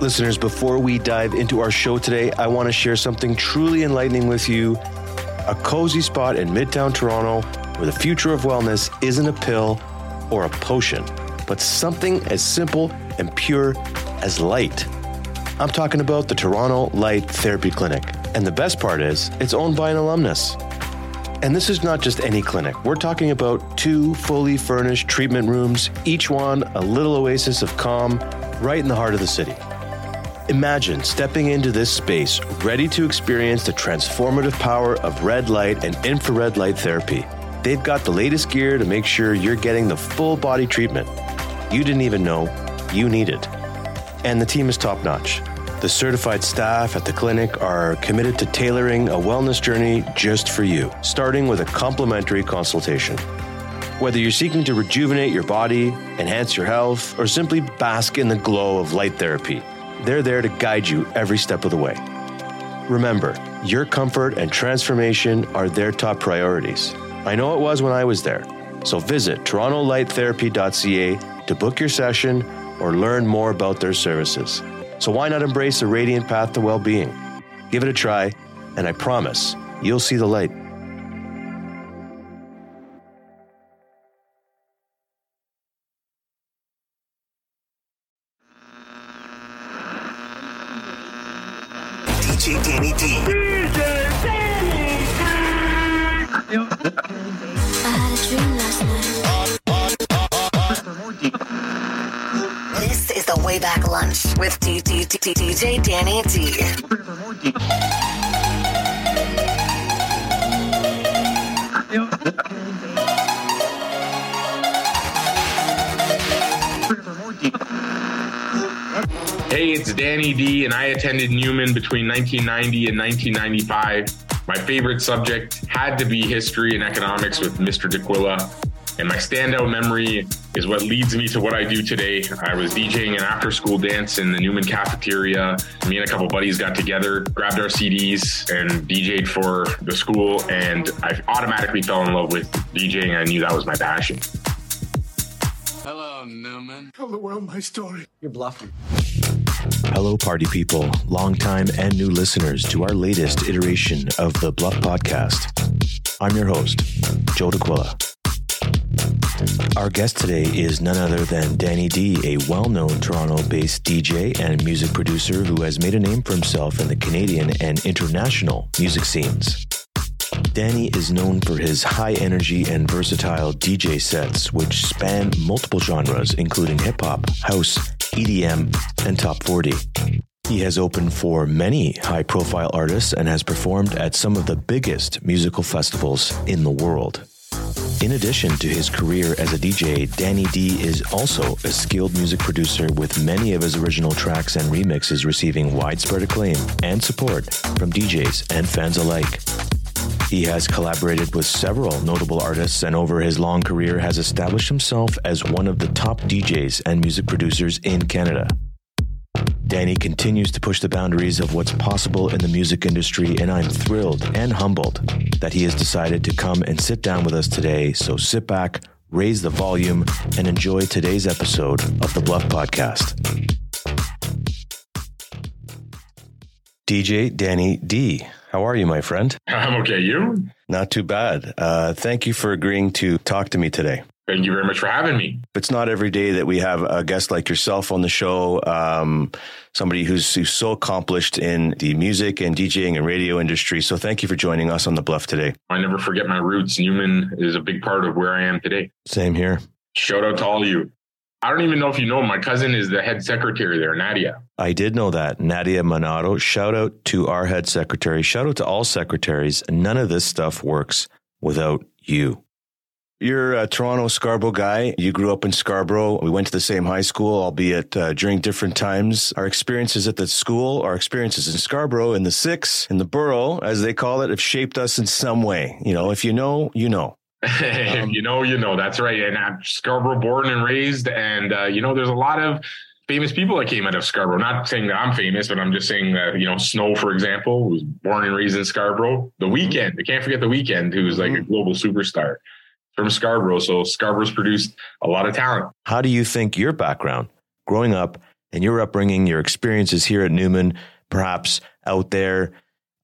Listeners, before we dive into our show today, I want to share something truly enlightening with you. A cozy spot in Midtown Toronto where the future of wellness isn't a pill or a potion, but something as simple and pure as light. I'm talking about the Toronto Light Therapy Clinic. And the best part is, it's owned by an alumnus. And this is not just any clinic. We're talking about two fully furnished treatment rooms, each one a little oasis of calm right in the heart of the city. Imagine stepping into this space ready to experience the transformative power of red light and infrared light therapy. They've got the latest gear to make sure you're getting the full body treatment you didn't even know you needed. And the team is top notch. The certified staff at the clinic are committed to tailoring a wellness journey just for you, starting with a complimentary consultation. Whether you're seeking to rejuvenate your body, enhance your health, or simply bask in the glow of light therapy, they're there to guide you every step of the way. Remember, your comfort and transformation are their top priorities. I know it was when I was there. So visit torontolightTherapy.ca to book your session or learn more about their services. So why not embrace a radiant path to well-being? Give it a try, and I promise you'll see the light. DJ Danny D. I had a. This is the Way Back Lunch with DJ Danny D. Hey, it's Danny D, and I attended Newman between 1990 and 1995. My favorite subject had to be history and economics with Mr. DeQuilla. And my standout memory is what leads me to what I do today. I was DJing an after school dance in the Newman cafeteria. Me and a couple buddies got together, grabbed our CDs, and DJ'd for the school. And I automatically fell in love with DJing. I knew that was my passion. Hello, Newman. Hello, party people, longtime and new listeners to our latest iteration of the Bluff Podcast. I'm your host, Joe DeQuilla. Our guest today is none other than Danny D, a well known Toronto based DJ and music producer who has made a name for himself in the Canadian and international music scenes. Danny is known for his high energy and versatile DJ sets, which span multiple genres, including hip hop, house, EDM, and top 40. He has opened for many high profile artists and has performed at some of the biggest musical festivals in the world. In addition to his career as a DJ, Danny D is also a skilled music producer with many of his original tracks and remixes receiving widespread acclaim and support from DJs and fans alike. He has collaborated with several notable artists and over his long career has established himself as one of the top DJs and music producers in Canada. Danny continues to push the boundaries of what's possible in the music industry, and I'm thrilled and humbled that he has decided to come and sit down with us today. So sit back, raise the volume, and enjoy today's episode of the Bluff Podcast. DJ Danny D, how are you, my friend? I'm okay. You? Not too bad. Uh, thank you for agreeing to talk to me today. Thank you very much for having me. It's not every day that we have a guest like yourself on the show, um, somebody who's, who's so accomplished in the music and DJing and radio industry. So thank you for joining us on the Bluff today. I never forget my roots. Newman is a big part of where I am today. Same here. Shout out to all of you. I don't even know if you know, my cousin is the head secretary there, Nadia. I did know that. Nadia Manato. Shout out to our head secretary. Shout out to all secretaries. None of this stuff works without you. You're a Toronto Scarborough guy. You grew up in Scarborough. We went to the same high school, albeit uh, during different times. Our experiences at the school, our experiences in Scarborough, in the six, in the borough, as they call it, have shaped us in some way. You know, if you know, you know. If you know, you know. That's right. And I'm Scarborough born and raised. And, uh, you know, there's a lot of famous people that came out of Scarborough. Not saying that I'm famous, but I'm just saying that, you know, Snow, for example, was born and raised in Scarborough. The Weeknd, I can't forget The Weeknd, who's like a global superstar from Scarborough. So Scarborough's produced a lot of talent. How do you think your background growing up and your upbringing, your experiences here at Newman, perhaps out there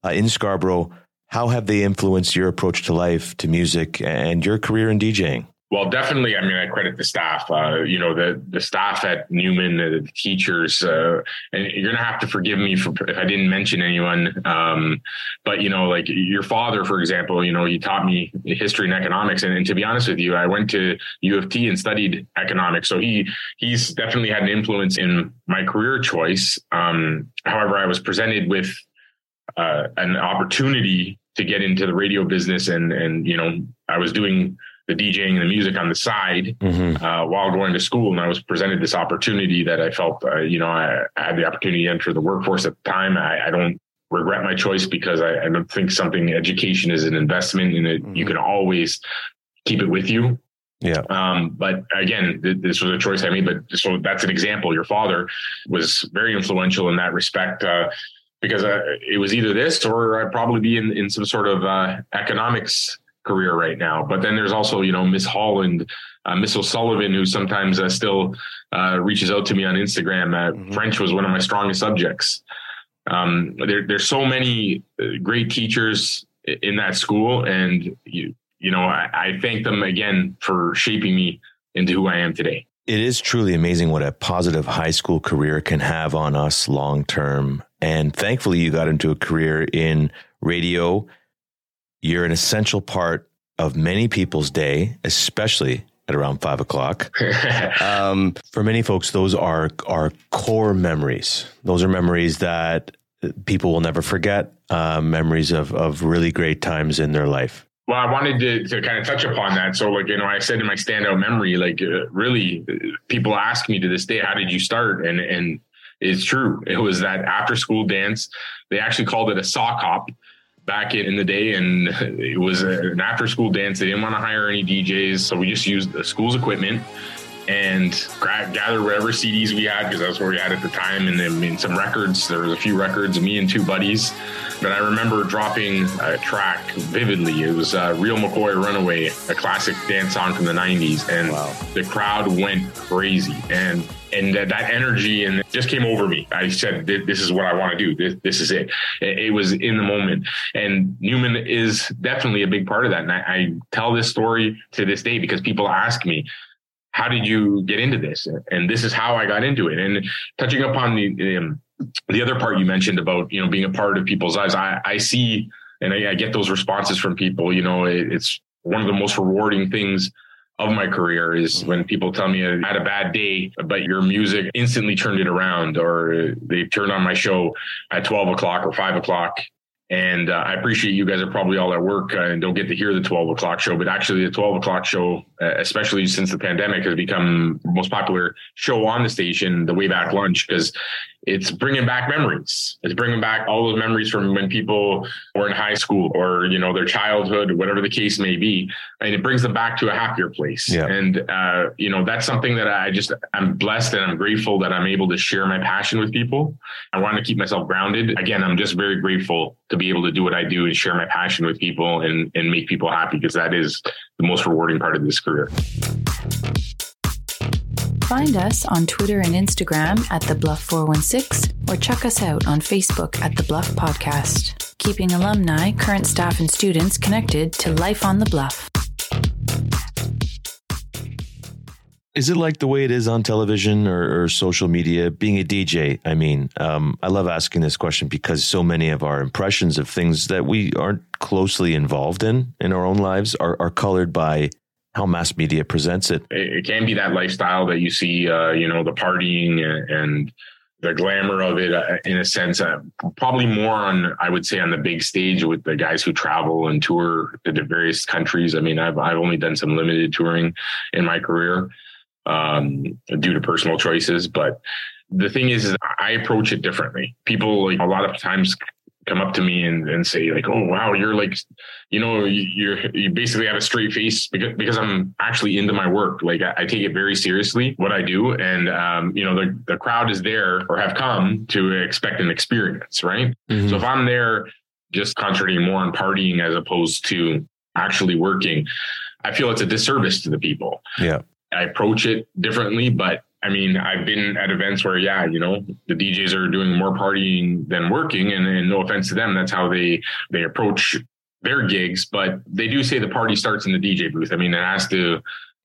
uh, in Scarborough, how have they influenced your approach to life, to music, and your career in DJing? Well, definitely. I mean, I credit the staff. Uh, you know, the the staff at Newman, the teachers, uh, and you're gonna have to forgive me for if I didn't mention anyone. Um, but you know, like your father, for example, you know, he taught me history and economics. And, and, to be honest with you, I went to U of T and studied economics. So he he's definitely had an influence in my career choice. Um, however, I was presented with uh, an opportunity to get into the radio business, and and you know, I was doing the DJing and the music on the side mm-hmm. uh, while going to school. And I was presented this opportunity that I felt, uh, you know, I, I, had the opportunity to enter the workforce at the time. I, I don't regret my choice because I, I, don't think something education is an investment and it, mm-hmm. you can always keep it with you. Yeah. Um, but again, th- this was a choice I made, but so that's an example. Your father was very influential in that respect. Uh, because uh, it was either this or I'd probably be in, in some sort of uh, economics career right now. But then there's also, you know, Miss Holland, uh, Miss O'Sullivan, who sometimes uh, still uh, reaches out to me on Instagram. Uh, mm-hmm. French was one of my strongest subjects. Um, there, there's so many uh, great teachers in that school, and you, you know, I, I thank them again for shaping me into who I am today. It is truly amazing what a positive high school career can have on us long term. And thankfully, you got into a career in radio you're an essential part of many people's day, especially at around five o'clock. um, for many folks, those are are core memories. Those are memories that people will never forget. Uh, memories of of really great times in their life. Well, I wanted to, to kind of touch upon that. So, like, you know, I said in my standout memory, like, uh, really, people ask me to this day, how did you start? And, and it's true. It was that after school dance. They actually called it a sock hop back in the day, and it was an after school dance. They didn't want to hire any DJs, so we just used the school's equipment and gather whatever CDs we had because that's what we had at the time. And then in some records, there was a few records, me and two buddies. But I remember dropping a track vividly. It was uh, Real McCoy Runaway, a classic dance song from the 90s. And wow. the crowd went crazy. And and that, that energy and it just came over me. I said, "This is what I want to do. This, this is it. it." it." was in the moment, and Newman is definitely a big part of that. And I, I tell this story to this day because people ask me, how did you get into this? And this is how I got into it. And touching upon the um, the other part you mentioned about you know being a part of people's lives, I, I see and I, I, get those responses from people. You know, it, it's one of the most rewarding things of my career is when people tell me I had a bad day, but your music instantly turned it around, or they turned on my show at 12 o'clock or 5 o'clock and uh, I appreciate you guys are probably all at work uh, and don't get to hear the 12 o'clock show, but actually the 12 o'clock show, uh, especially since the pandemic has become the most popular show on the station, the way back lunch, because it's bringing back memories. It's bringing back all those memories from when people were in high school or, you know, their childhood, whatever the case may be. And it brings them back to a happier place. Yeah. And, uh, you know, that's something that I just, I'm blessed and I'm grateful that I'm able to share my passion with people. I want to keep myself grounded. Again, I'm just very grateful to be able to do what I do and share my passion with people and, and make people happy because that is the most rewarding part of this career. Find us on Twitter and Instagram at The Bluff 416 or check us out on Facebook at The Bluff Podcast, keeping alumni, current staff, and students connected to life on the Bluff. Is it like the way it is on television or, or social media? Being a DJ, I mean, um, I love asking this question because so many of our impressions of things that we aren't closely involved in in our own lives are, are colored by how mass media presents it. It can be that lifestyle that you see, uh, you know, the partying and the glamour of it uh, in a sense uh, probably more on i would say on the big stage with the guys who travel and tour to the various countries i mean i've, I've only done some limited touring in my career um, due to personal choices but the thing is, is i approach it differently people like, a lot of times come up to me and, and say like, "Oh wow, you're like, you know, you're you basically have a straight face because because I'm actually into my work. Like I, I take it very seriously what I do, and um, you know, the the crowd is there or have come to expect an experience, right? Mm-hmm. So if I'm there just concentrating more on partying as opposed to actually working, I feel it's a disservice to the people. Yeah, I approach it differently, but I mean, I've been at events where, yeah, you know, the DJs are doing more partying than working, and, and no offense to them, that's how they they approach their gigs. But they do say the party starts in the DJ booth. I mean, it has to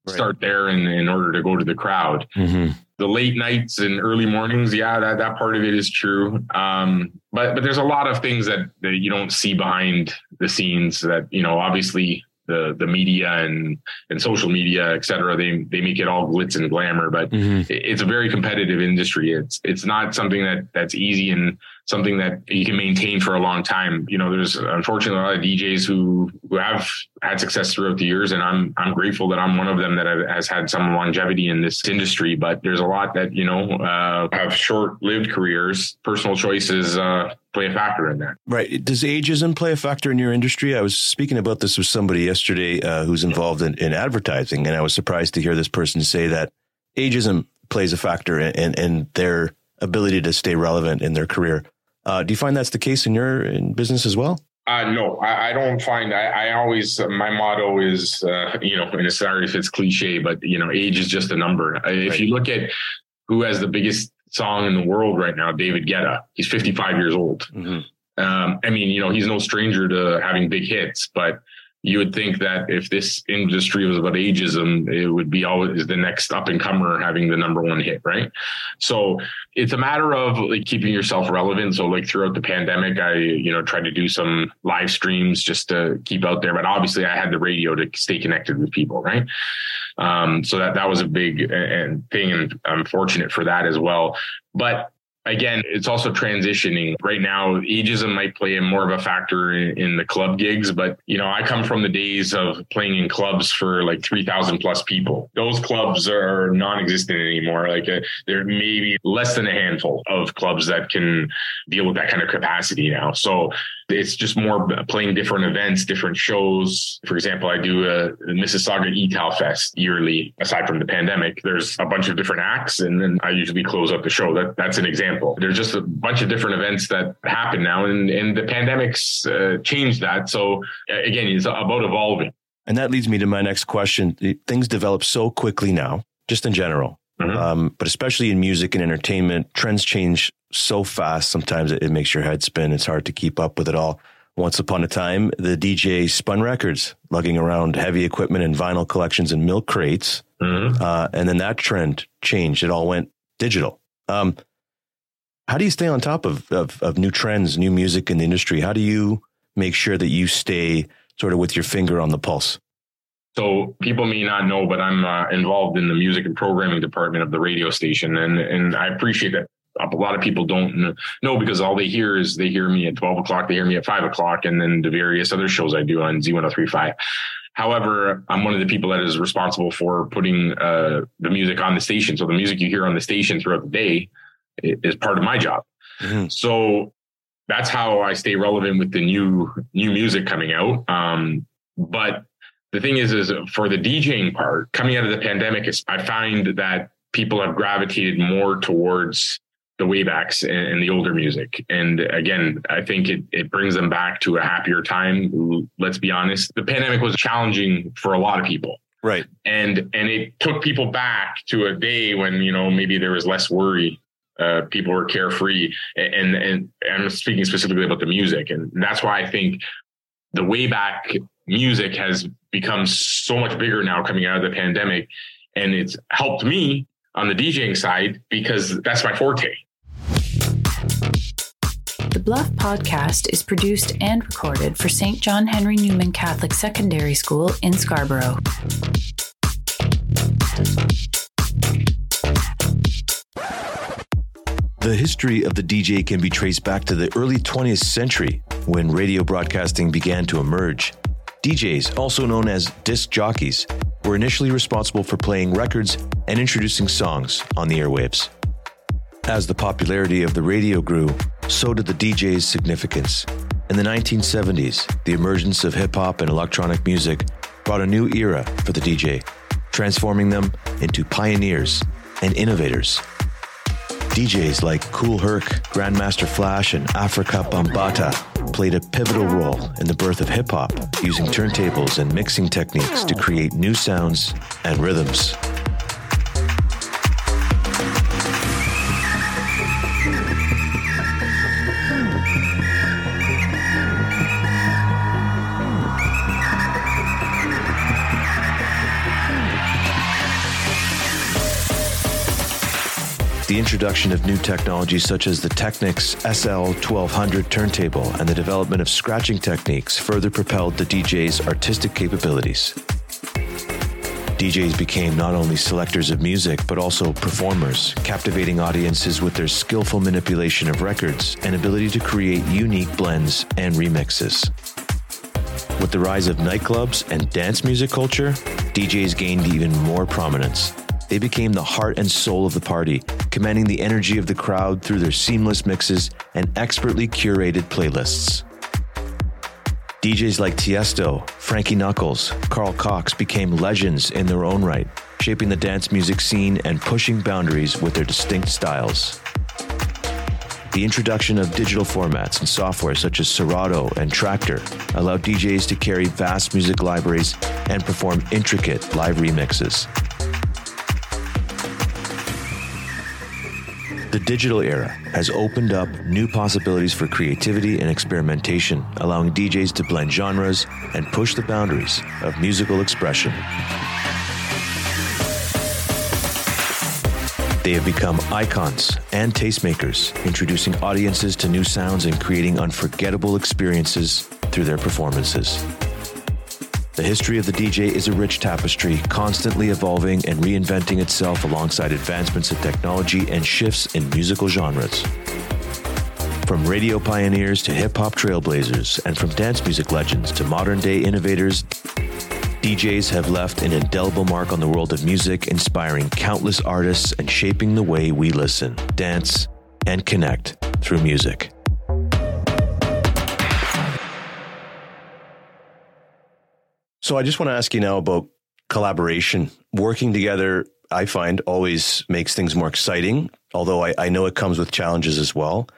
Right. start there in, in order to go to the crowd. Mm-hmm. The late nights and early mornings, yeah, that, that part of it is true. Um, but but there's a lot of things that, that you don't see behind the scenes that, you know, obviously the the media and and social media, et cetera, they they make it all glitz and glamour, but Mm-hmm. it's a very competitive industry. It's it's not something that that's easy and something that you can maintain for a long time. You know, there's unfortunately a lot of DJs who who have had success throughout the years, and I'm I'm grateful that I'm one of them that has had some longevity in this industry. But there's a lot that you know uh, have short-lived careers. Personal choices uh, play a factor in that. Right. Does ageism play a factor in your industry? I was speaking about this with somebody yesterday uh, who's involved in, in advertising, and I was surprised to hear this person say that ageism plays a factor in, in, in their ability to stay relevant in their career. Uh, do you find that's the case in your in business as well? Uh, no, I, I don't find. I, I always my motto is, uh, you know, and sorry if it's cliche, but you know, age is just a number. Uh, If you look at who has the biggest song in the world right now, David Guetta, he's 55 years old. Um, I mean, you know, he's no stranger to having big hits, but you would think that if this industry was about ageism, it would be always the next up and comer having the number one hit, right? So it's a matter of like keeping yourself relevant. So like throughout the pandemic, I you know tried to do some live streams just to keep out there, but obviously I had the radio to stay connected with people, right? Um, so that that was a big and thing, and I'm fortunate for that as well. But again, it's also transitioning. Right now, ageism might play a more of a factor in, in the club gigs, but you know, I come from the days of playing in clubs for like 3,000 plus people. Those clubs are non-existent anymore. Like uh, there may be less than a handful of clubs that can deal with that kind of capacity now. So it's just more playing different events, different shows. For example, I do a Mississauga Italfest yearly. Aside from the pandemic, there's a bunch of different acts, and then I usually close up the show. That that's an example. There's just a bunch of different events that happen now, and and the pandemic's uh, changed that. So uh, again, it's about evolving. And that leads me to my next question. Things develop so quickly now, just in general, Mhm. um, but especially in music and entertainment, trends change so fast. Sometimes it, it makes your head spin. It's hard to keep up with it all. Once upon a time, the DJ spun records, lugging around heavy equipment and vinyl collections in milk crates. Mhm. Uh, and then that trend changed. It all went digital. Um, how do you stay on top of, of, of new trends, new music in the industry? How do you make sure that you stay sort of with your finger on the pulse? So people may not know, but I'm uh, involved in the music and programming department of the radio station, and and I appreciate that. A lot of people don't know because all they hear is they hear me at 12 o'clock, they hear me at five o'clock, and then the various other shows I do on Z103.5. However, I'm one of the people that is responsible for putting uh, the music on the station. So the music you hear on the station throughout the day is part of my job. Mhm. So that's how I stay relevant with the new new music coming out. Um, but the thing is, is for the DJing part, coming out of the pandemic, I find that people have gravitated more towards the waybacks and, and the older music. And again, I think it, it brings them back to a happier time. Let's be honest. The pandemic was challenging for a lot of people Right. and and it took people back to a day when you know maybe there was less worry uh, people were carefree and, and and i'm speaking specifically about the music and that's why i think the way back music has become so much bigger now coming out of the pandemic and it's helped me on the djing side because that's my forte Bluff podcast is produced and recorded for St. John Henry Newman Catholic Secondary School in Scarborough. The history of the DJ can be traced back to the early 20th century when radio broadcasting began to emerge. DJs, also known as disc jockeys, were initially responsible for playing records and introducing songs on the airwaves. As the popularity of the radio grew, so did the DJ's significance. In the 1970s, the emergence of hip hop and electronic music brought a new era for the DJ, transforming them into pioneers and innovators. DJs like Kool Herc, Grandmaster Flash, and Afrika Bambaataa played a pivotal role in the birth of hip hop, using turntables and mixing techniques to create new sounds and rhythms. The introduction of new technologies such as the Technics SL1200 turntable and the development of scratching techniques further propelled the DJ's artistic capabilities. DJs became not only selectors of music, but also performers, captivating audiences with their skillful manipulation of records and ability to create unique blends and remixes. With the rise of nightclubs and dance music culture, DJs gained even more prominence. They became the heart and soul of the party, commanding the energy of the crowd through their seamless mixes and expertly curated playlists. DJs like Tiesto, Frankie Knuckles, Carl Cox became legends in their own right, shaping the dance music scene and pushing boundaries with their distinct styles. The introduction of digital formats and software such as Serato and Traktor allowed DJs to carry vast music libraries and perform intricate live remixes. The digital era has opened up new possibilities for creativity and experimentation, allowing DJs to blend genres and push the boundaries of musical expression. They have become icons and tastemakers, introducing audiences to new sounds and creating unforgettable experiences through their performances. The history of the DJ is a rich tapestry, constantly evolving and reinventing itself alongside advancements in technology and shifts in musical genres. From radio pioneers to hip hop trailblazers, and from dance music legends to modern day innovators, DJs have left an indelible mark on the world of music, inspiring countless artists and shaping the way we listen, dance, and connect through music. So I just want to ask you now about collaboration. Working together, I find always makes things more exciting, although I, I know it comes with challenges as well.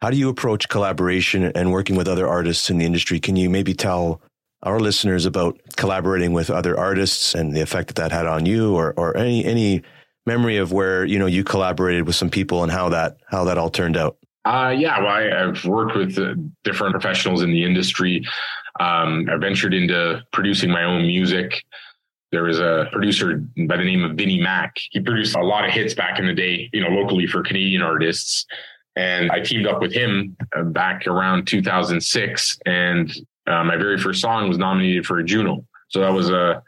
How do you approach collaboration and working with other artists in the industry? Can you maybe tell our listeners about collaborating with other artists and the effect that that had on you or, or any, any memory of where, you know, you collaborated with some people and how that, how that all turned out? Uh, yeah, well, I, have worked with uh, different professionals in the industry. Um, I ventured into producing my own music. There was a producer by the name of Vinnie Mac. He produced a lot of hits back in the day, you know, locally for Canadian artists. And I teamed up with him uh, back around 2006. And uh, my very first song was nominated for a Juno. So that was a,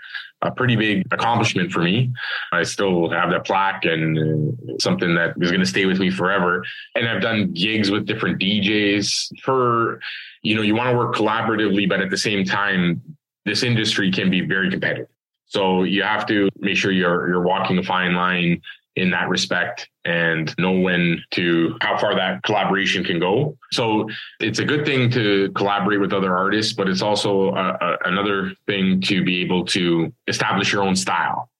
a pretty big accomplishment for me. I still have that plaque and something that is going to stay with me forever. And I've done gigs with different DJs for, you know, you want to work collaboratively, but at the same time, this industry can be very competitive. So you have to make sure you're you're walking a fine line in that respect and know when to how far that collaboration can go. So it's a good thing to collaborate with other artists, but it's also a, a, another thing to be able to establish your own style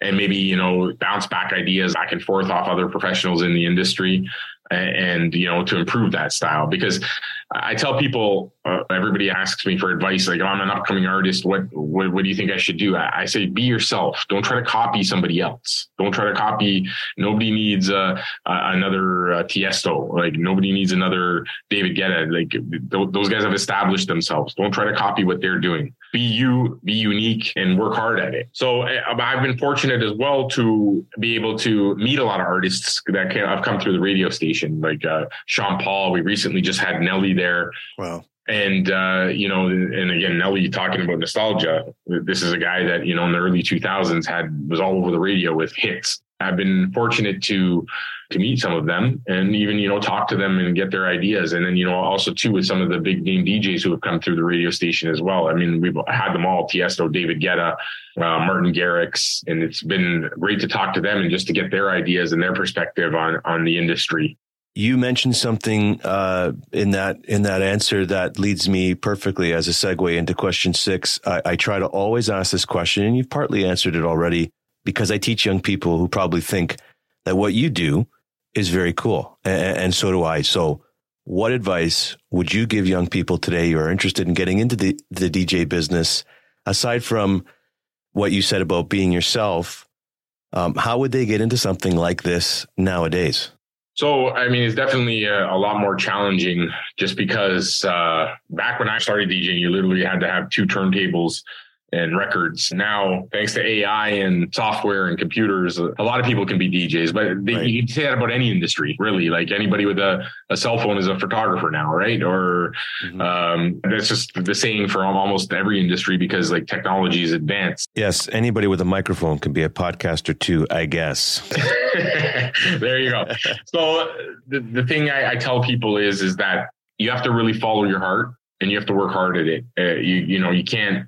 and maybe you know bounce back ideas back and forth off other professionals in the industry and, and you know to improve that style because I tell people, uh, everybody asks me for advice, like, oh, I'm an upcoming artist. What, what, what do you think I should do? I, I, say, be yourself. Don't try to copy somebody else. Don't try to copy. Nobody needs uh, another uh, Tiesto. Like nobody needs another David Guetta. Like th- those guys have established themselves. Don't try to copy what they're doing. Be you, be unique and work hard at it. So I've been fortunate as well to be able to meet a lot of artists that can, have come through the radio station, like uh, Sean Paul. We recently just had Nelly there. Wow. And uh, you know, and again, Nelly talking about nostalgia. This is a guy that you know in the early 2000s had was all over the radio with hits. I've been fortunate to to meet some of them and even you know talk to them and get their ideas. And then you know also too with some of the big name DJs who have come through the radio station as well. I mean, we've had them all: Tiesto, David Guetta, uh, Martin Garrix, and it's been great to talk to them and just to get their ideas and their perspective on on the industry. You mentioned something uh, in that in that answer that leads me perfectly as a segue into question six. I, I, try to always ask this question, and you've partly answered it already because I teach young people who probably think that what you do is very cool, and, and so do I. So, what advice would you give young people today who are interested in getting into the, the DJ business, aside from what you said about being yourself? Um, how would they get into something like this nowadays? So, I mean, it's definitely a, a, lot more challenging just because uh, back when I started DJing, you literally had to have two turntables and records. Now, thanks to AI and software and computers, a lot of people can be DJs, but they, Right. you can say that about any industry, really. Like anybody with a, a cell phone is a photographer now, right? Or Mhm. um, that's just the saying for almost every industry because like technology is advanced. Yes, anybody with a microphone can be a podcaster too, I guess. there you go. So the, the thing I, I tell people is is that you have to really follow your heart and you have to work hard at it. Uh, you you know you can't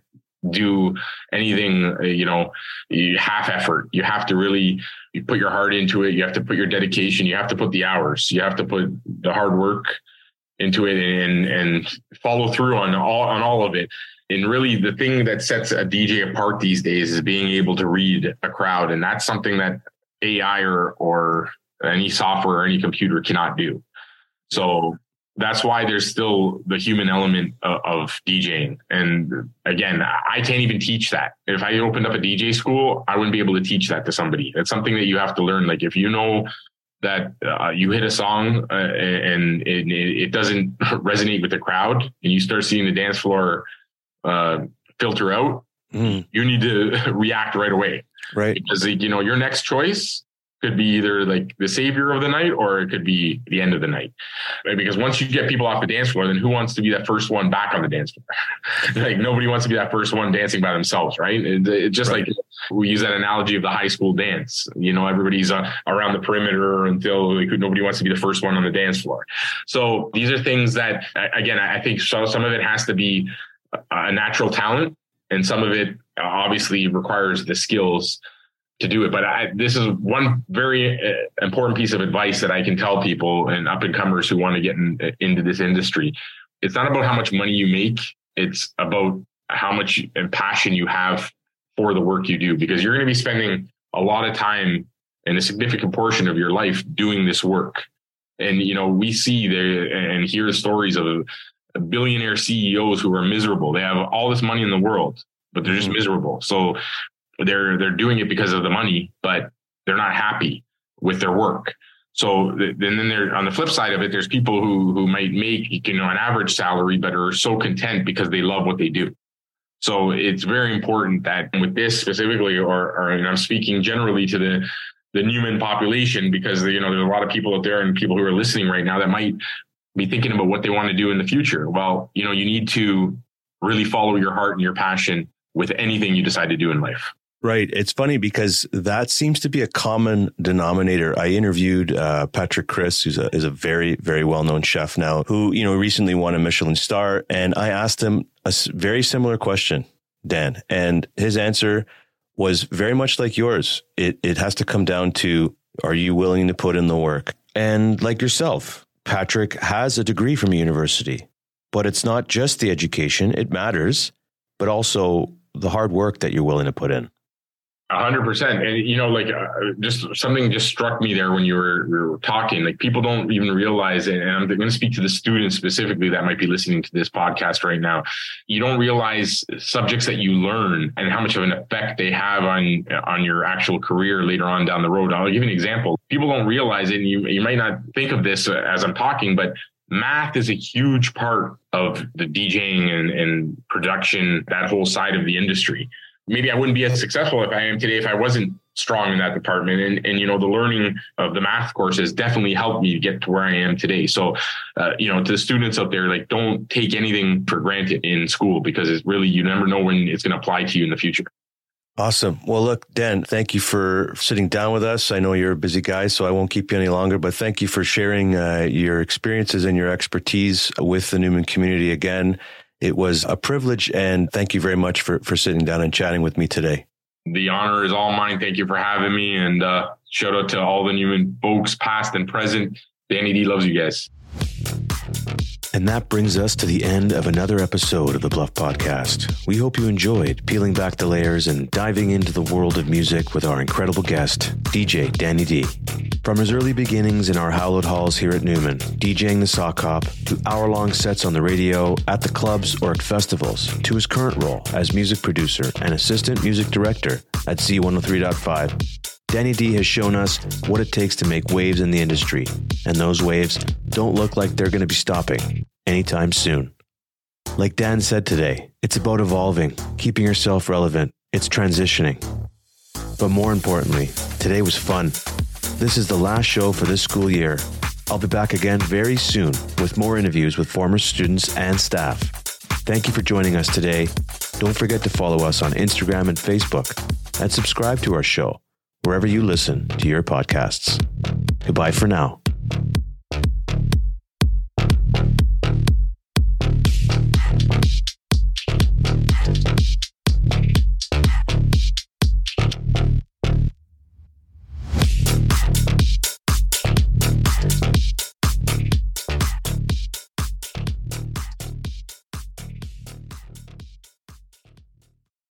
do anything uh, you know you half effort. You have to really you put your heart into it. You have to put your dedication. You have to put the hours. You have to put the hard work into it and and follow through on all on all of it. And really, the thing that sets a DJ apart these days is being able to read a crowd, and that's something that AI or or any software or any computer cannot do. So that's why there's still the human element of, of DJing. And again, I can't even teach that. If I opened up a DJ school, I wouldn't be able to teach that to somebody. It's something that you have to learn. Like if you know that uh, you hit a song uh, and it, it doesn't resonate with the crowd, and you start seeing the dance floor uh, filter out, Mm, you need to react right away right. because you know your next choice could be either like the savior of the night or it could be the end of the night Right? because once you get people off the dance floor then who wants to be that first one back on the dance floor like nobody wants to be that first one dancing by themselves right it, it's just Right. like we use that analogy of the high school dance you know everybody's uh, around the perimeter until like, nobody wants to be the first one on the dance floor so these are things that again i think so, some of it has to be a- natural talent and some of it obviously requires the skills to do it. But I, this is one very uh, important piece of advice that I can tell people and up and comers who want to get in, into this industry. It's not about how much money you make. It's about how much passion you have for the work you do, because you're going to be spending a lot of time and a significant portion of your life doing this work. And, you know, we see there and hear stories of billionaire CEOs who are miserable. They have all this money in the world, but they're just Mhm. miserable. So they're they're doing it because of the money, but they're not happy with their work. So and then there on the flip side of it, there's people who who might make you know an average salary, but are so content because they love what they do. So it's very important that with this specifically, or, or I'm speaking generally to the the Newman population because you know there's a lot of people out there and people who are listening right now that might be thinking about what they want to do in the future. Well, you know, you need to really follow your heart and your passion with anything you decide to do in life. Right. It's funny because that seems to be a common denominator. I interviewed uh, Patrick Kriss, who's a, is a very, very well known chef now, who, you know, recently won a Michelin star. And I asked him a very similar question, Dan. And his answer was very much like yours. It, it has to come down to are you willing to put in the work? And like yourself, Patrick has a degree from a university, but it's not just the education, it matters, but also the hard work that you're willing to put in. Hundred percent. And you know, like uh, just something just struck me there when you were, you were talking. Like people don't even realize, it, and I'm going to speak to the students specifically that might be listening to this podcast right now. You don't realize subjects that you learn and how much of an effect they have on on your actual career later on down the road. I'll give you an example. People don't realize it, and you you might not think of this as I'm talking, but math is a huge part of the DJing and, and production, that whole side of the industry maybe I wouldn't be as successful if I am today if I wasn't strong in that department. And and you know the learning of the math courses definitely helped me get to where I am today. So uh, you know to the students out there, like don't take anything for granted in school because it's really you never know when it's going to apply to you in the future. Awesome. Well, look, Dan, thank you for sitting down with us. I know you're a busy guy, so I won't keep you any longer, but thank you for sharing uh, your experiences and your expertise with the Newman community again. It was a privilege, and thank you very much for, for sitting down and chatting with me today. The honor is all mine. Thank you for having me, and uh, shout out to all the Newman folks, past and present. Danny D loves you guys. And that brings us to the end of another episode of the Bluff Podcast. We hope you enjoyed peeling back the layers and diving into the world of music with our incredible guest, DJ Danny D. From his early beginnings in our hallowed halls here at Newman, DJing the sock hop, to hour long sets on the radio, at the clubs, or at festivals, to his current role as music producer and assistant music director at Z103.5. Danny D has shown us what it takes to make waves in the industry, and those waves don't look like they're going to be stopping anytime soon. Like Dan said today, it's about evolving, keeping yourself relevant, it's transitioning. But more importantly, today was fun. This is the last show for this school year. I'll be back again very soon with more interviews with former students and staff. Thank you for joining us today. Don't forget to follow us on Instagram and Facebook and subscribe to our show wherever you listen to your podcasts. Goodbye for now.